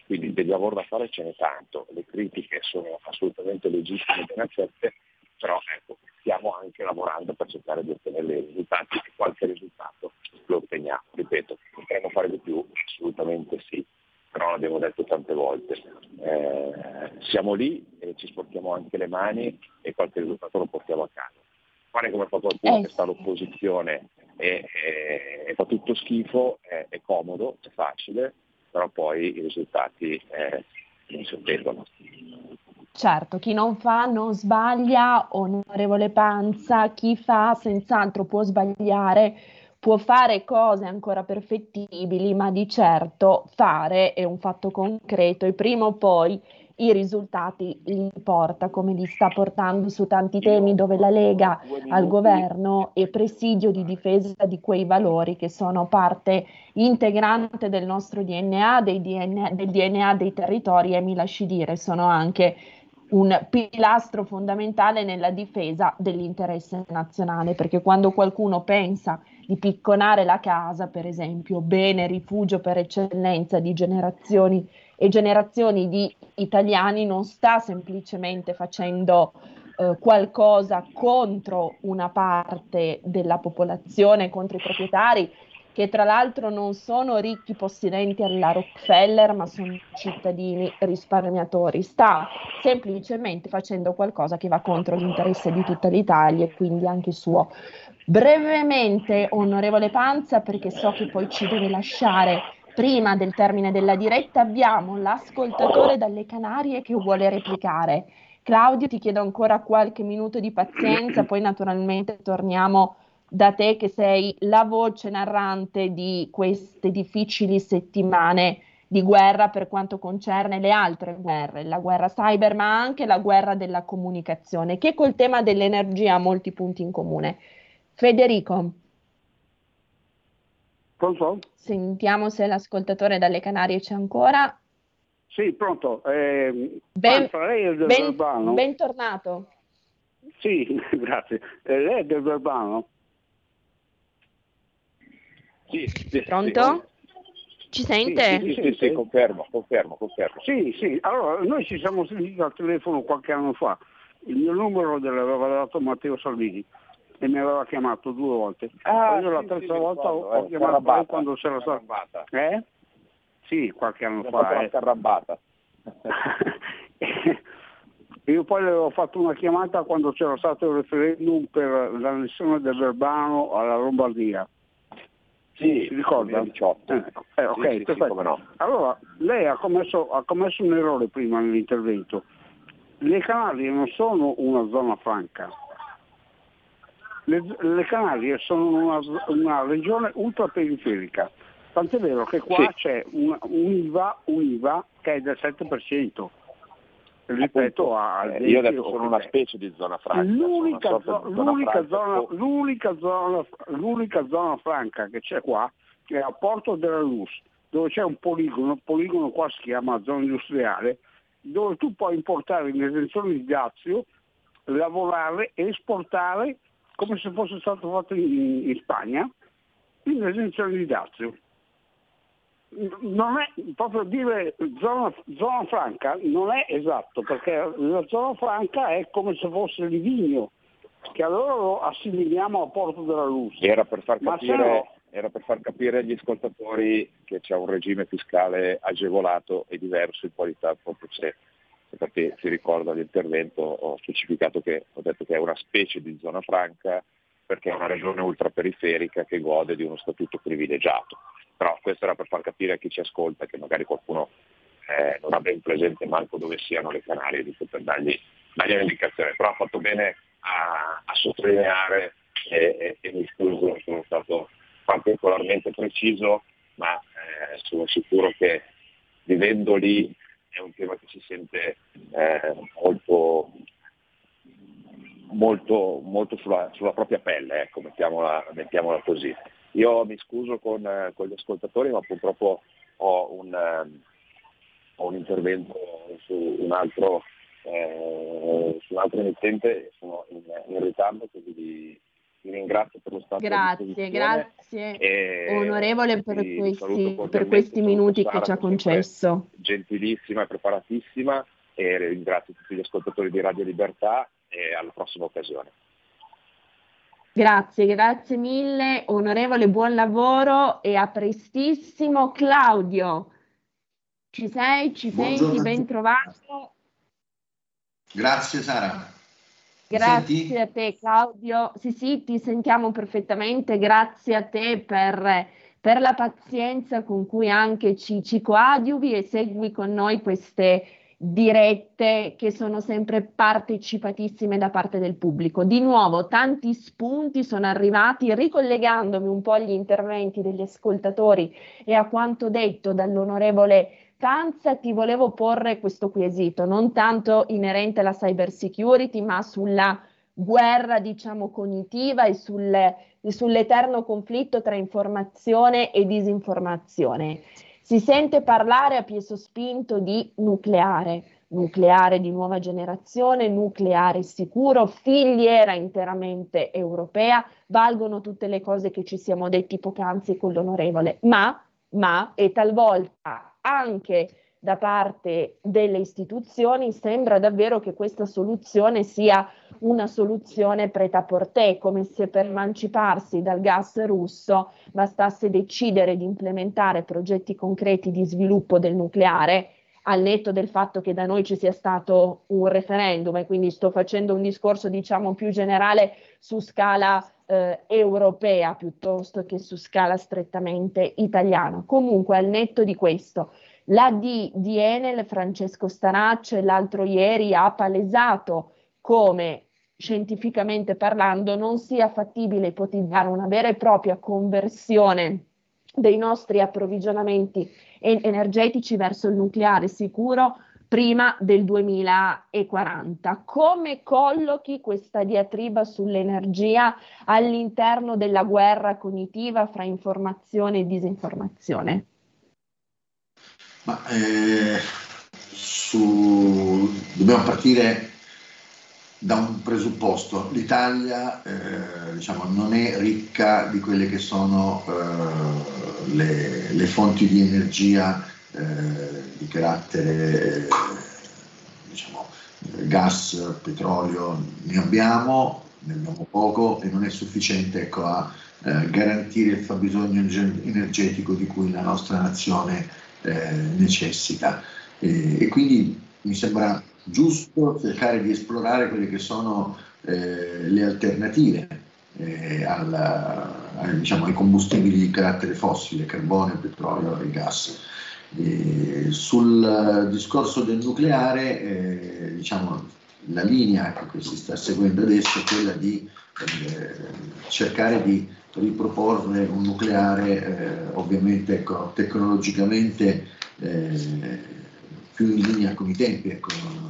[SPEAKER 4] Quindi del lavoro da fare ce n'è tanto, le critiche sono assolutamente legittime e ben accette, però ecco, stiamo anche lavorando per cercare di ottenere dei risultati e qualche risultato lo otteniamo. Ripeto, potremmo fare di più? Assolutamente sì, però l'abbiamo detto tante volte. Eh, siamo lì e ci sporchiamo anche le mani e qualche risultato lo portiamo a casa. Fare come fa qualcuno
[SPEAKER 3] Eh,
[SPEAKER 4] che sta all'opposizione e, e- e fa tutto schifo è, è comodo, è facile, però poi i risultati eh, non si ottengono.
[SPEAKER 3] Certo, chi non fa non sbaglia, onorevole Panza, chi fa senz'altro può sbagliare, può fare cose ancora perfettibili, ma di certo fare è un fatto concreto e prima o poi i risultati li porta, come li sta portando su tanti temi dove la Lega al governo è presidio di difesa di quei valori che sono parte integrante del nostro DNA, DNA del DNA dei territori e mi lasci dire sono anche un pilastro fondamentale nella difesa dell'interesse nazionale, perché quando qualcuno pensa di picconare la casa, per esempio, bene rifugio per eccellenza di generazioni e generazioni di italiani, non sta semplicemente facendo eh, qualcosa contro una parte della popolazione, contro i proprietari, che tra l'altro non sono ricchi possidenti alla Rockefeller, ma sono cittadini risparmiatori. Sta semplicemente facendo qualcosa che va contro l'interesse di tutta l'Italia e quindi anche suo. Brevemente, onorevole Panza, perché so che poi ci deve lasciare prima del termine della diretta, abbiamo l'ascoltatore dalle Canarie che vuole replicare. Claudio, ti chiedo ancora qualche minuto di pazienza, poi naturalmente torniamo da te che sei la voce narrante di queste difficili settimane di guerra per quanto concerne le altre guerre, la guerra cyber, ma anche la guerra della comunicazione, che col tema dell'energia ha molti punti in comune. Federico,
[SPEAKER 8] Pronto?
[SPEAKER 3] sentiamo se l'ascoltatore dalle Canarie c'è ancora.
[SPEAKER 8] Sì, pronto. Eh,
[SPEAKER 3] Ben-
[SPEAKER 8] Panza, lei è del
[SPEAKER 3] ben-
[SPEAKER 8] Verbano?
[SPEAKER 3] bentornato.
[SPEAKER 8] Sì, [laughs] grazie. Eh, lei è del Verbano?
[SPEAKER 4] Sì, sì,
[SPEAKER 3] Pronto? Ci sente?
[SPEAKER 4] Sì, sì, sì, sì, confermo, confermo, confermo.
[SPEAKER 8] Sì, sì. Allora, noi ci siamo sentiti al telefono qualche anno fa. Il mio numero l'aveva dato Matteo Salvini. E mi aveva chiamato due volte.
[SPEAKER 4] Ah,
[SPEAKER 8] Io la
[SPEAKER 4] sì,
[SPEAKER 8] terza
[SPEAKER 4] sì,
[SPEAKER 8] volta
[SPEAKER 4] ricordo,
[SPEAKER 8] ho
[SPEAKER 4] eh,
[SPEAKER 8] chiamato lei quando c'era.
[SPEAKER 4] Carrabata.
[SPEAKER 8] Eh? Sì, qualche anno
[SPEAKER 4] fatto
[SPEAKER 8] fa. eh.
[SPEAKER 4] carrabata. [laughs]
[SPEAKER 8] Io poi le avevo fatto una chiamata quando c'era stato il referendum per l'annessione del Verbano alla Lombardia.
[SPEAKER 4] Sì,
[SPEAKER 8] Si ricorda?
[SPEAKER 4] 2018.
[SPEAKER 8] Eh, eh, ok,
[SPEAKER 4] Sì, sì, sì,
[SPEAKER 8] perfetto.
[SPEAKER 4] come no.
[SPEAKER 8] Allora, lei ha commesso, ha commesso un errore prima nell'intervento. Le Canarie non sono una zona franca. Le, le Canarie sono una, una regione ultraperiferica. Tant'è vero che qua
[SPEAKER 4] Sì.
[SPEAKER 8] c'è una- un'IVA, un'IVA che è del 7% rispetto a...
[SPEAKER 4] Eh, io detto sono una specie di zona franca.
[SPEAKER 8] L'unica, zo-
[SPEAKER 4] zona
[SPEAKER 8] l'unica
[SPEAKER 4] franca.
[SPEAKER 8] zona,
[SPEAKER 4] Oh,
[SPEAKER 8] l'unica zona- l'unica zona franca che c'è qua è a Porto della Luz, dove c'è un poligono, il poligono qua si chiama zona industriale, dove tu puoi importare in esenzione di dazio, lavorare e esportare come se fosse stato fatto in, in Spagna, in esenzione di dazio. Non è proprio dire zona, zona franca non è esatto, perché la zona franca è come se fosse il vigno, che allora lo assimiliamo a Porto della Luz.
[SPEAKER 4] Era per far capire,
[SPEAKER 8] no-
[SPEAKER 4] era per far capire agli ascoltatori che c'è un regime fiscale agevolato e diverso in qualità proprio se, perché si ricorda l'intervento ho specificato che ho detto che è una specie di zona franca perché è una regione ultraperiferica che gode di uno statuto privilegiato. Però questo era per far capire a chi ci ascolta che magari qualcuno eh, non ha ben presente manco dove siano le Canarie, giusto per dargli, dargli un'indicazione. Però ha fatto bene a, a sottolineare e, e, e mi scuso, sono stato particolarmente preciso, ma eh, sono sicuro che vivendo lì è un tema che si sente eh, molto, molto, molto sulla, sulla propria pelle, ecco, mettiamola, mettiamola così. Io mi scuso con, eh, con gli ascoltatori, ma purtroppo ho un, ehm, ho un intervento su un altro, eh, su un altro emittente, sono in, in ritardo, quindi vi, ringrazio per lo stato
[SPEAKER 3] Grazie, grazie
[SPEAKER 4] e
[SPEAKER 3] onorevole per questi, per questi minuti
[SPEAKER 4] Sara,
[SPEAKER 3] che ci ha concesso.
[SPEAKER 4] gentilissima e preparatissima e ringrazio tutti gli ascoltatori di Radio Libertà e alla prossima occasione.
[SPEAKER 3] Grazie, grazie mille, onorevole, buon lavoro e a prestissimo. Claudio, ci sei? Ci senti?
[SPEAKER 10] Buongiorno a
[SPEAKER 3] Ben trovato?
[SPEAKER 10] Grazie Sara.
[SPEAKER 3] Grazie
[SPEAKER 10] senti?
[SPEAKER 3] a te Claudio. Sì, sì, ti sentiamo perfettamente. Grazie a te per, per la pazienza con cui anche ci, ci coadiuvi e segui con noi queste dirette che sono sempre partecipatissime da parte del pubblico. Di nuovo, tanti spunti sono arrivati ricollegandomi un po' agli interventi degli ascoltatori e a quanto detto dall'onorevole Canza, ti volevo porre questo quesito, non tanto inerente alla cyber security, ma sulla guerra, diciamo, cognitiva e sul- e sull'eterno conflitto tra informazione e disinformazione. Si sente parlare a piè sospinto di nucleare, nucleare di nuova generazione, nucleare sicuro, filiera interamente europea, valgono tutte le cose che ci siamo detti poc'anzi con l'onorevole, ma, ma, e talvolta anche da parte delle istituzioni sembra davvero che questa soluzione sia una soluzione prêt-à-porter, come se per emanciparsi dal gas russo bastasse decidere di implementare progetti concreti di sviluppo del nucleare, al netto del fatto che da noi ci sia stato un referendum e quindi sto facendo un discorso diciamo più generale su scala eh, europea piuttosto che su scala strettamente italiana. Comunque al netto di questo, la D di Enel, Francesco Stanaccio, l'altro ieri ha palesato come scientificamente parlando non sia fattibile ipotizzare una vera e propria conversione dei nostri approvvigionamenti en- energetici verso il nucleare sicuro prima del 2040. Come collochi questa diatriba sull'energia all'interno della guerra cognitiva fra informazione e disinformazione?
[SPEAKER 10] Ma, eh, su- dobbiamo partire da un presupposto. L'Italia eh, diciamo, non è ricca di quelle che sono eh, le, le fonti di energia eh, di carattere diciamo, gas, petrolio, ne abbiamo ne abbiamo poco e non è sufficiente ecco, a eh, garantire il fabbisogno energetico di cui la nostra nazione eh, necessita. E, e, quindi mi sembra giusto cercare di esplorare quelle che sono eh, le alternative eh, alla, ai, diciamo, ai combustibili di carattere fossile, carbone, petrolio e gas. E sul discorso del nucleare, eh, diciamo, la linea che si sta seguendo adesso è quella di eh, cercare di riproporre un nucleare eh, ovviamente ecco, tecnologicamente eh, più in linea con i tempi, ecco,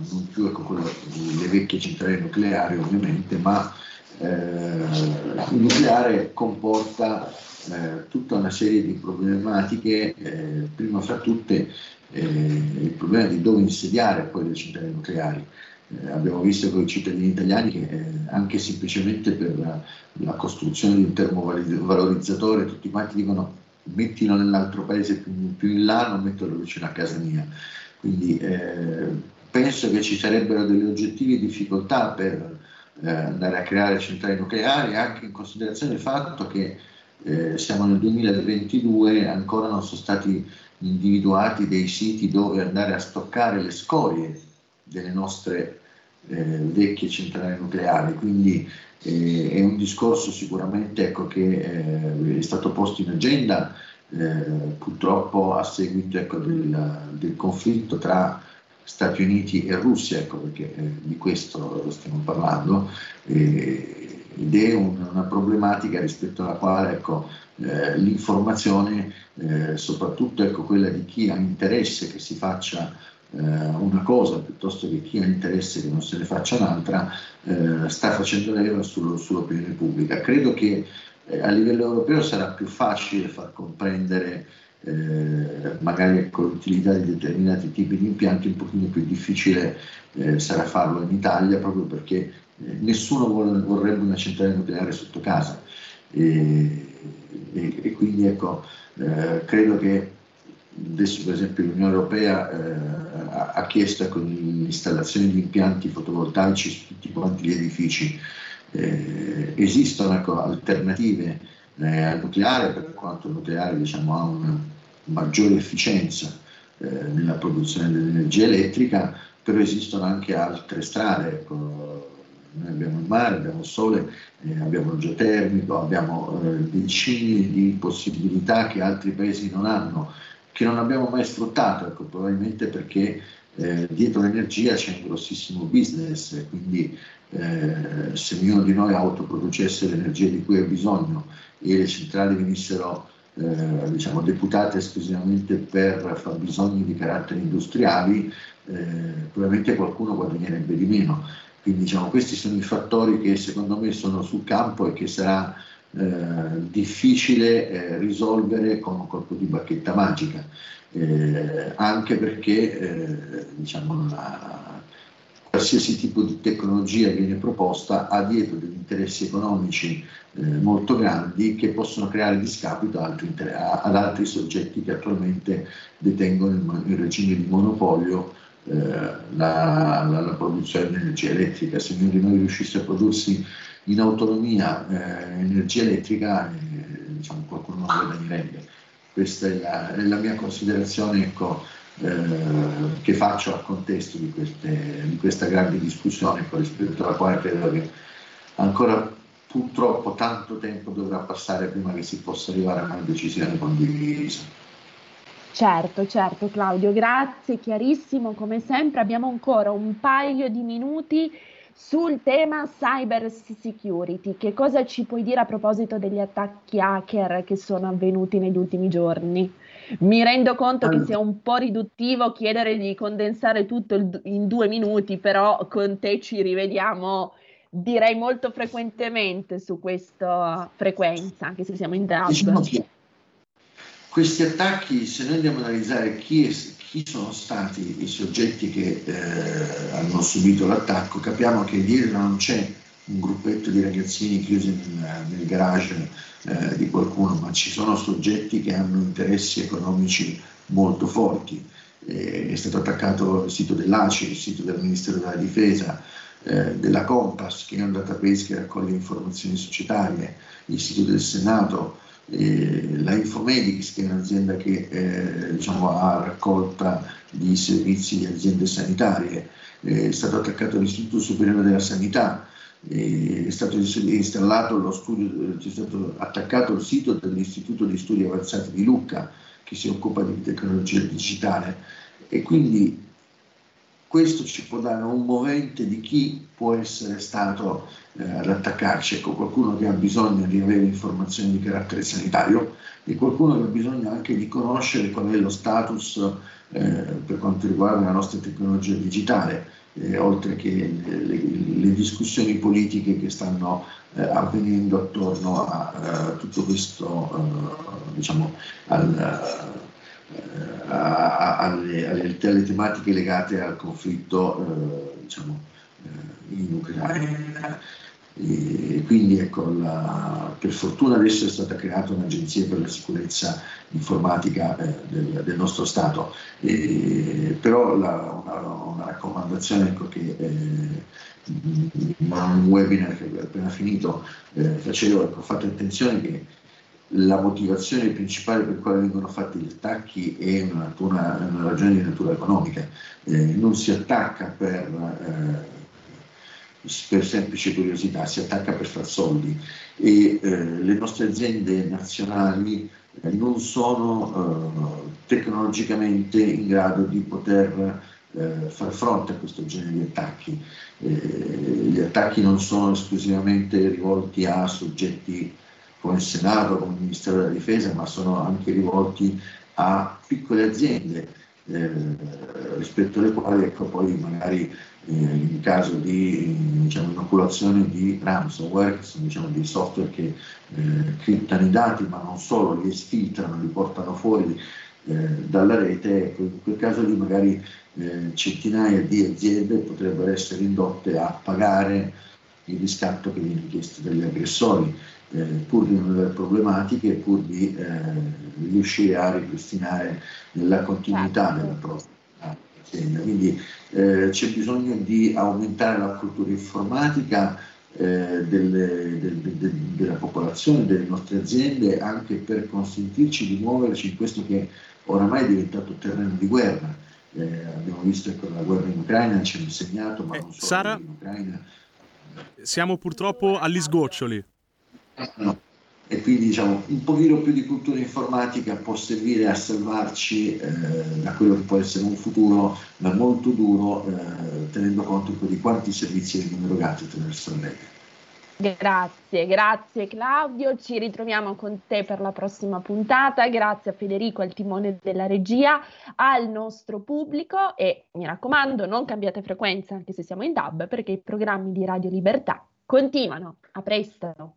[SPEAKER 10] non più ecco, le vecchie centrali nucleari ovviamente, ma eh, il nucleare comporta eh, tutta una serie di problematiche, eh, prima fra tutte il problema di dove insediare poi le centrali nucleari. Eh, abbiamo visto con i cittadini italiani che eh, anche semplicemente per la, la, costruzione di un termovalorizzatore tutti quanti dicono mettilo nell'altro paese più, più in là, non metterlo vicino a casa mia. Quindi eh, penso che ci sarebbero delle oggettive difficoltà per eh, andare a creare centrali nucleari, anche in considerazione del fatto che eh, siamo nel 2022 e ancora non sono stati individuati dei siti dove andare a stoccare le scorie delle nostre eh, vecchie centrali nucleari, quindi eh, è un discorso sicuramente ecco, che eh, è stato posto in agenda eh, purtroppo a seguito ecco, del, del, conflitto tra Stati Uniti e Russia, ecco, perché eh, di questo stiamo parlando, ed è un, una problematica rispetto alla quale ecco, eh, l'informazione, soprattutto ecco, quella di chi ha interesse che si faccia eh, una cosa piuttosto che chi ha interesse che non se ne faccia un'altra, eh, sta facendo leva sul, sull'opinione pubblica. Credo che eh, a livello europeo sarà più facile far comprendere eh, magari con l'utilità di determinati tipi di impianti, un pochino più difficile eh, sarà farlo in Italia proprio perché eh, nessuno vuole, vorrebbe una centrale nucleare sotto casa. E, e, e quindi ecco, credo che adesso per esempio l'Unione Europea eh, ha, ha, chiesto ecco, l'installazione di impianti fotovoltaici su tutti quanti gli edifici. Eh, esistono ecco, alternative eh, al nucleare, per quanto il nucleare diciamo, ha una maggiore efficienza eh, nella produzione dell'energia elettrica, però esistono anche altre strade. Ecco, noi abbiamo il mare, abbiamo il sole, eh, abbiamo il geotermico, abbiamo eh, decine di possibilità che altri paesi non hanno che non abbiamo mai sfruttato, ecco, probabilmente perché eh, dietro l'energia c'è un grossissimo business, quindi eh, se ognuno di noi autoproducesse l'energia di cui ha bisogno e le centrali venissero eh, diciamo, deputate esclusivamente per fabbisogni di carattere industriali, eh, probabilmente qualcuno guadagnerebbe di meno. Quindi diciamo, questi sono i fattori che secondo me sono sul campo e che sarà eh, difficile eh, risolvere con un colpo di bacchetta magica, eh, anche perché eh, diciamo, la, qualsiasi tipo di tecnologia viene proposta ha dietro degli interessi economici eh, molto grandi che possono creare discapito altri, ad altri soggetti che attualmente detengono in, in regime di monopolio eh, la, la, la, produzione di energia elettrica. Se ognuno di noi riuscisse a prodursi in autonomia eh, energia elettrica, eh, diciamo, qualcuno non guadagnerebbe. Questa è la, è la mia considerazione ecco, eh, che faccio al contesto di, queste, di questa grande discussione rispetto alla quale credo che ancora purtroppo tanto tempo dovrà passare prima che si possa arrivare a una decisione condivisa.
[SPEAKER 3] Certo, certo Claudio, grazie, chiarissimo come sempre. Abbiamo ancora un paio di minuti sul tema cyber security, che cosa ci puoi dire a proposito degli attacchi hacker che sono avvenuti negli ultimi giorni? Mi rendo conto che sia un po' riduttivo chiedere di condensare tutto in due minuti, però con te ci rivediamo direi molto frequentemente su questa frequenza, anche se siamo in DAB. Diciamo
[SPEAKER 10] questi attacchi, se noi andiamo ad analizzare chi è, chi sono stati i soggetti che eh, hanno subito l'attacco, capiamo che dietro non c'è un gruppetto di ragazzini chiusi nel, nel garage eh, di qualcuno, ma ci sono soggetti che hanno interessi economici molto forti. Eh, è stato attaccato il sito dell'ACI, il sito del Ministero della Difesa, eh, della Compass, che è un database che raccoglie informazioni societarie, l'Istituto del Senato, eh, la Infomedics, che è un'azienda che eh, diciamo, ha raccolta di servizi di aziende sanitarie, è stato attaccato l'Istituto Superiore della Sanità, è stato installato lo studio, è stato attaccato il sito dell'Istituto di Studi Avanzati di Lucca che si occupa di tecnologia digitale. E quindi questo ci può dare un movente di chi può essere stato eh, ad attaccarci, ecco, qualcuno che ha bisogno di avere informazioni di carattere sanitario e qualcuno che ha bisogno anche di conoscere qual è lo status eh, per quanto riguarda la nostra tecnologia digitale, eh, oltre che le, le, le, discussioni politiche che stanno eh, avvenendo attorno a, a eh, tutto questo, eh, diciamo, al, alle, alle, alle, tematiche legate al conflitto eh, diciamo, eh, in Ucraina. E quindi ecco, la, per fortuna adesso è stata creata un'agenzia per la sicurezza informatica eh, del, del, nostro Stato, e, però la, una, una, raccomandazione ecco, che in eh, un webinar che ho appena finito eh, facevo, ecco, fate attenzione che la motivazione principale per quale vengono fatti gli attacchi è una, una, una ragione di natura economica, eh, non si attacca per, eh, per, semplice curiosità, si attacca per far soldi e eh, le nostre aziende nazionali eh, non sono eh, tecnologicamente in grado di poter eh, far fronte a questo genere di attacchi. gli attacchi non sono esclusivamente rivolti a soggetti come il Senato, come il Ministero della Difesa, ma sono anche rivolti a piccole aziende eh, rispetto alle quali ecco, poi magari eh, in caso di diciamo, inoculazione di ransomware, che sono diciamo, dei software che eh, criptano i dati ma non solo, li esfiltrano, li portano fuori eh, dalla rete, ecco, in quel caso lì magari eh, centinaia di aziende potrebbero essere indotte a pagare il riscatto che viene chiesto dagli aggressori eh, pur di non avere problematiche, pur di eh, riuscire a ripristinare la continuità certo. della propria azienda. Quindi eh, c'è bisogno di aumentare la cultura informatica eh, delle, del, del, della popolazione, delle nostre aziende, anche per consentirci di muoverci in questo che oramai è diventato terreno di guerra. Eh, abbiamo visto che la guerra in Ucraina ci ha insegnato, ma non solo
[SPEAKER 2] Sara,
[SPEAKER 10] in Ucraina.
[SPEAKER 2] Siamo purtroppo agli sgoccioli.
[SPEAKER 10] No. E quindi diciamo un pochino più di cultura informatica può servire a salvarci eh, da quello che può essere un futuro ma molto duro, eh, tenendo conto di quanti servizi vengono erogati attraverso la rete.
[SPEAKER 3] Grazie, grazie Claudio, ci ritroviamo con te per la prossima puntata, grazie a Federico al timone della regia, al nostro pubblico e mi raccomando non cambiate frequenza anche se siamo in DAB perché i programmi di Radio Libertà continuano, a presto!